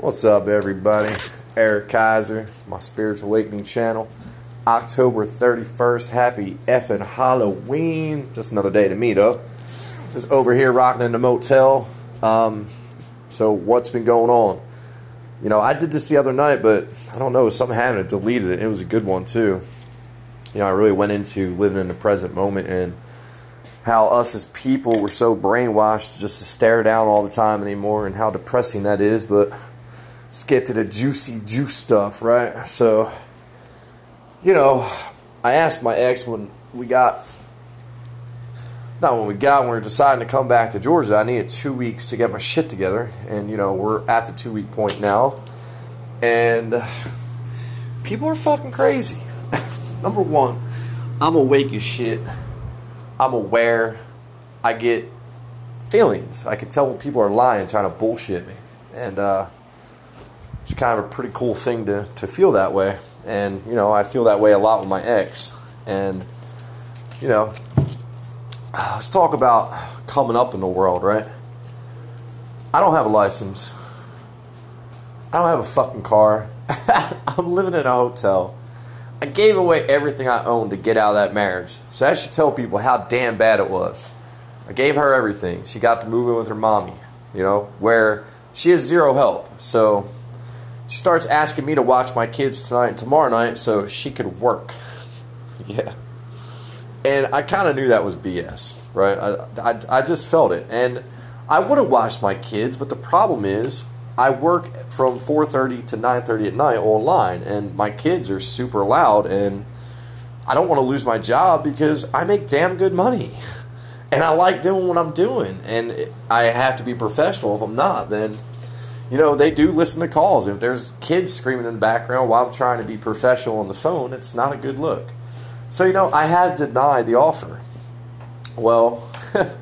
What's up, everybody? Eric Kaiser, my Spiritual Awakening channel. October 31st, happy effing Halloween. Just another day to meet up. Just over here rocking in the motel. Um, so, what's been going on? You know, I did this the other night, but I don't know, something happened. It deleted it. It was a good one, too. You know, I really went into living in the present moment and how us as people were so brainwashed just to stare down all the time anymore and how depressing that is. But let's get to the juicy juice stuff, right? So, you know, I asked my ex when we got, not when we got, when we were deciding to come back to Georgia, I needed two weeks to get my shit together. And, you know, we're at the two week point now. And people are fucking crazy. Number one, I'm awake as shit. I'm aware. I get feelings. I can tell when people are lying, trying to bullshit me. And uh, it's kind of a pretty cool thing to, to feel that way. And, you know, I feel that way a lot with my ex. And, you know, let's talk about coming up in the world, right? I don't have a license. I don't have a fucking car. I'm living in a hotel. I gave away everything I owned to get out of that marriage. So that should tell people how damn bad it was. I gave her everything. She got to move in with her mommy, you know, where she has zero help. So she starts asking me to watch my kids tonight and tomorrow night so she could work. yeah. And I kind of knew that was BS, right? I, I, I just felt it. And I would have watched my kids, but the problem is I work from 4:30 to 9:30 at night online, and my kids are super loud, and I don't want to lose my job because I make damn good money, and I like doing what I'm doing, and I have to be professional. If I'm not, then you know they do listen to calls. If there's kids screaming in the background while I'm trying to be professional on the phone, it's not a good look. So you know I had to deny the offer. Well.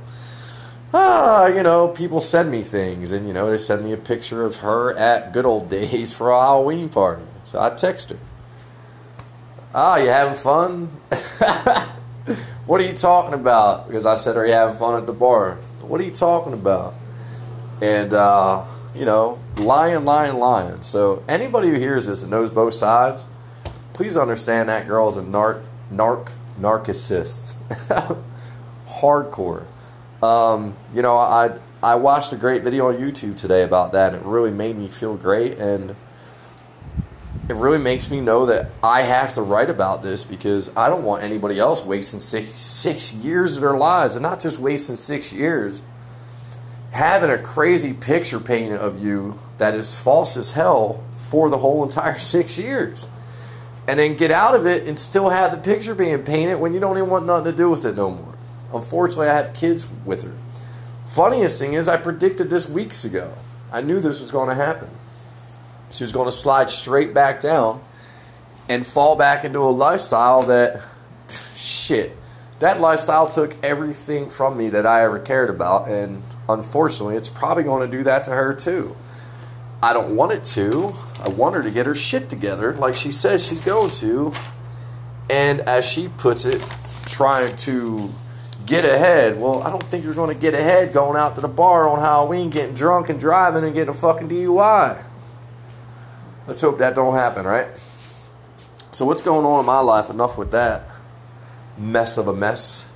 ah, you know, people send me things, and you know, they send me a picture of her at good old days for a Halloween party. So I text her. Ah, you having fun? what are you talking about? Because I said, Are you having fun at the bar? What are you talking about? And, uh, you know, lying, lying, lying. So anybody who hears this and knows both sides, please understand that girl is a narc, narc, narcissist. Hardcore. Um, you know, I I watched a great video on YouTube today about that, and it really made me feel great, and it really makes me know that I have to write about this because I don't want anybody else wasting six six years of their lives, and not just wasting six years, having a crazy picture painted of you that is false as hell for the whole entire six years. And then get out of it and still have the picture being painted when you don't even want nothing to do with it no more. Unfortunately, I have kids with her. Funniest thing is, I predicted this weeks ago. I knew this was going to happen. She was going to slide straight back down and fall back into a lifestyle that, shit, that lifestyle took everything from me that I ever cared about. And unfortunately, it's probably going to do that to her too. I don't want it to. I want her to get her shit together like she says she's going to. And as she puts it, trying to get ahead. Well, I don't think you're going to get ahead going out to the bar on Halloween, getting drunk and driving and getting a fucking DUI. Let's hope that don't happen, right? So what's going on in my life? Enough with that mess of a mess.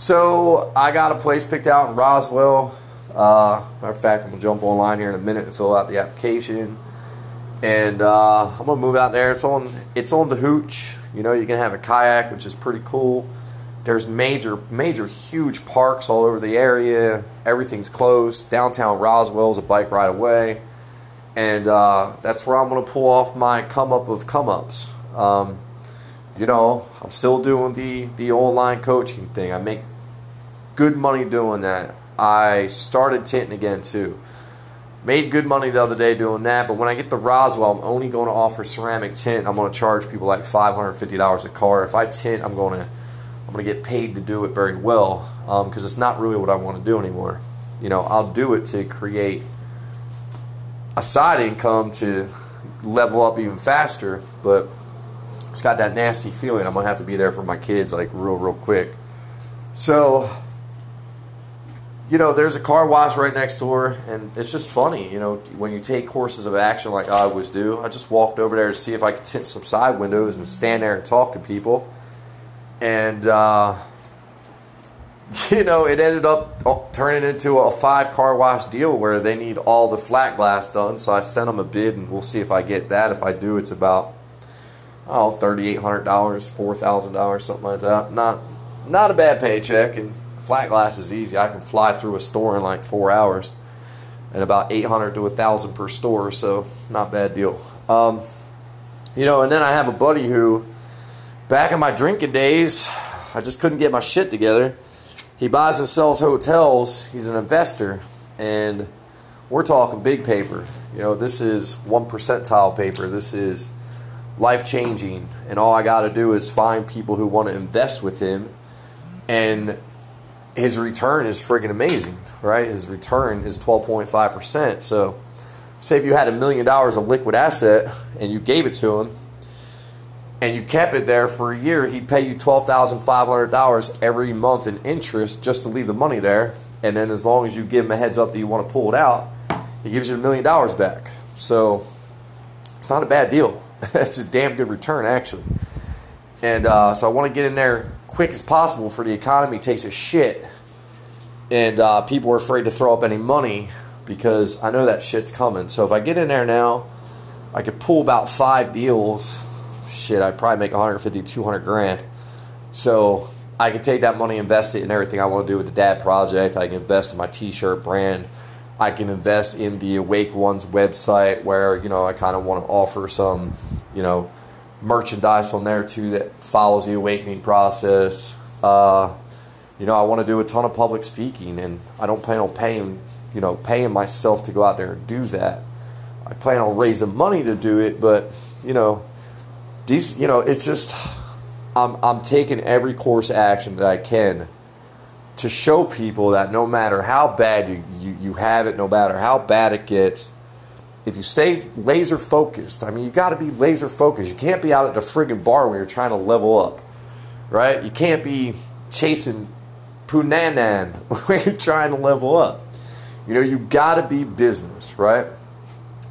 So I got a place picked out in Roswell. Uh, matter of fact, I'm gonna jump online here in a minute and fill out the application, and uh, I'm gonna move out there. It's on it's on the hooch. You know, you can have a kayak, which is pretty cool. There's major, major, huge parks all over the area. Everything's close. Downtown Roswell is a bike ride away, and uh, that's where I'm to pull off my come up of come ups. Um, you know, I'm still doing the the online coaching thing. I make good money doing that. I started tinting again too. Made good money the other day doing that, but when I get the Roswell, I'm only going to offer ceramic tint. I'm going to charge people like $550 a car. If I tint, I'm going to I'm going to get paid to do it very well because um, it's not really what I want to do anymore. You know, I'll do it to create a side income to level up even faster, but it's got that nasty feeling. I'm going to have to be there for my kids like real, real quick. So, you know, there's a car wash right next door, and it's just funny, you know, when you take courses of action like I always do. I just walked over there to see if I could tint some side windows and stand there and talk to people. And, uh, you know, it ended up uh, turning into a five car wash deal where they need all the flat glass done. So I sent them a bid, and we'll see if I get that. If I do, it's about oh thirty eight hundred dollars, four thousand dollars, something like that. Not not a bad paycheck, and flat glass is easy. I can fly through a store in like four hours, and about eight hundred to a thousand per store. So not bad deal. Um, you know, and then I have a buddy who, back in my drinking days, I just couldn't get my shit together he buys and sells hotels. He's an investor, and we're talking big paper. You know, this is one percentile paper. This is life changing, and all I got to do is find people who want to invest with him, and his return is friggin' amazing, right? His return is twelve point five percent. So, say if you had a million dollars of liquid asset and you gave it to him, and you kept it there for a year, he'd pay you twelve thousand five hundred dollars every month in interest just to leave the money there. And then as long as you give him a heads up that you want to pull it out, he gives you a million dollars back. So it's not a bad deal. it's a damn good return actually. And uh, so I want to get in there quick as possible for the economy takes a shit, and uh, people are afraid to throw up any money because I know that shit's coming. So if I get in there now, I could pull about five deals shit, I'd probably make 150, 200 grand. So I can take that money, invest it in everything I want to do with the Dad Project. I can invest in my T-shirt brand. I can invest in the Awake Ones website, where you know I kind of want to offer some, you know, merchandise on there too that follows the awakening process. Uh, you know, I want to do a ton of public speaking, and I don't plan on paying, you know, paying myself to go out there and do that. I plan on raising money to do it, but you know, these, you know, it's just I'm I'm taking every course action that I can to show people that no matter how bad you, you, you have it, no matter how bad it gets, if you stay laser focused, I mean, you got to be laser focused. You can't be out at the friggin' bar when you're trying to level up, right? You can't be chasing punanan when you're trying to level up. You know, you got to be business, right?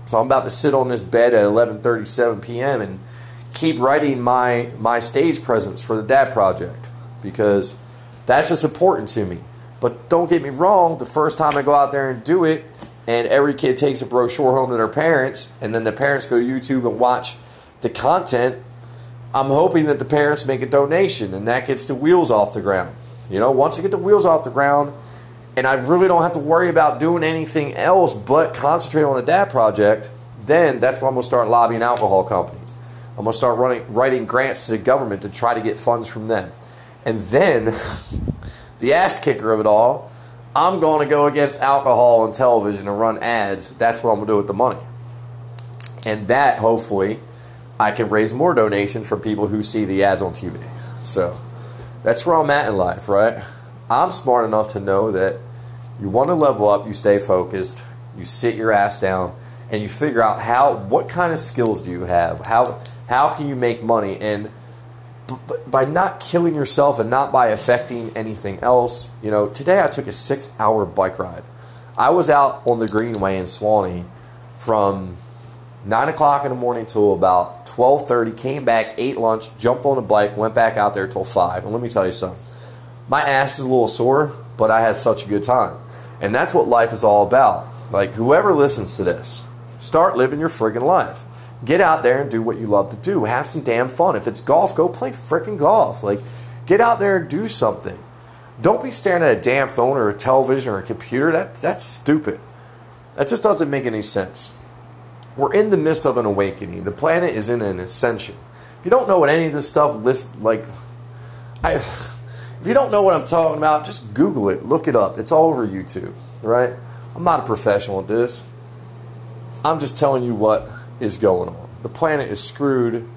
So I'm about to sit on this bed at 11:37 p.m. and keep writing my my stage presence for the Dad Project because that's just important to me. But don't get me wrong, the first time I go out there and do it, and every kid takes a brochure home to their parents, and then the parents go to YouTube and watch the content, I'm hoping that the parents make a donation and that gets the wheels off the ground. You know, once I get the wheels off the ground, and I really don't have to worry about doing anything else but concentrate on the Dad Project, then that's when I'm to start lobbying alcohol companies. I'm to start running, writing grants to the government to try to get funds from them. And then, the ass kicker of it all, I'm going to go against alcohol and television and run ads. That's what I'm going to do with the money. And that, hopefully, I can raise more donations from people who see the ads on TV. So, that's where I'm at in life, right? I'm smart enough to know that you want to level up, you stay focused, you sit your ass down, and you figure out how what kind of skills do you have? How how can you make money? And by not killing yourself and not by affecting anything else, you know, today I took a six hour bike ride. I was out on the Greenway in Suwanee from nine o'clock in the morning till about twelve thirty. Came back, ate lunch, jumped on a bike, went back out there till five. And let me tell you something, my ass is a little sore, but I had such a good time, and that's what life is all about. Like whoever listens to this, start living your friggin' life. Get out there and do what you love to do. Have some damn fun. If it's golf, go play freaking golf. Like, get out there and do something. Don't be staring at a damn phone or a television or a computer. That that's stupid. That just doesn't make any sense. We're in the midst of an awakening. The planet is in an ascension. If you don't know what any of this stuff list like, I, if you don't know what I'm talking about, just Google it, look it up. It's all over YouTube, right? I'm not a professional at this. I'm just telling you what is going on. The planet is screwed.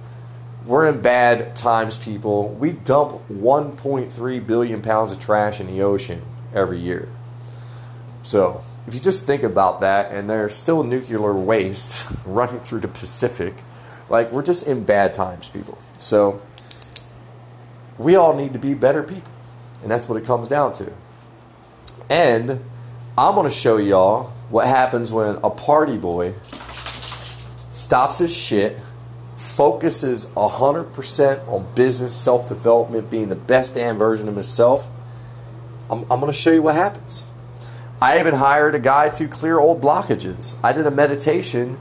We're in bad times, people. We dump 1.3 billion pounds of trash in the ocean every year. So, if you just think about that, and there's still nuclear waste running through the Pacific, like we're just in bad times, people. So, we all need to be better people. And that's what it comes down to. And I'm going to show y'all what happens when a party boy stops his shit, focuses 100% on business, self development, being the best damn version of himself. I'm, I'm going to show you what happens. I even hired a guy to clear old blockages. I did a meditation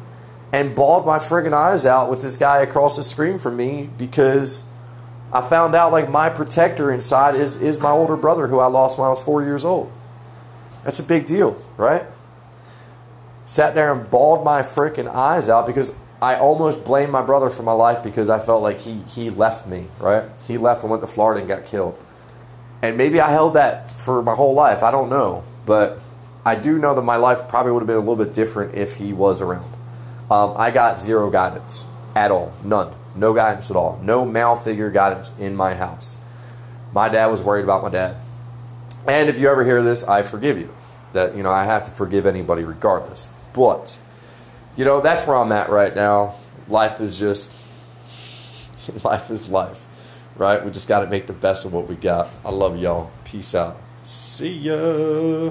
and bawled my friggin' eyes out with this guy across the screen from me because I found out like my protector inside is, is my older brother who I lost when I was four years old. That's a big deal, right? Sat there and bawled my freaking eyes out because I almost blamed my brother for my life because I felt like he, he left me, right? He left and went to Florida and got killed. And maybe I held that for my whole life. I don't know. But I do know that my life probably would have been a little bit different if he was around. Um, I got zero guidance at all. None. No guidance at all. No male figure guidance in my house. My dad was worried about my dad. And if you ever hear this, I forgive you. That, you know, I have to forgive anybody regardless. But, you know, that's where I'm at right now. Life is just, life is life, right? We just got to make the best of what we got. I love y'all. Peace out. See ya.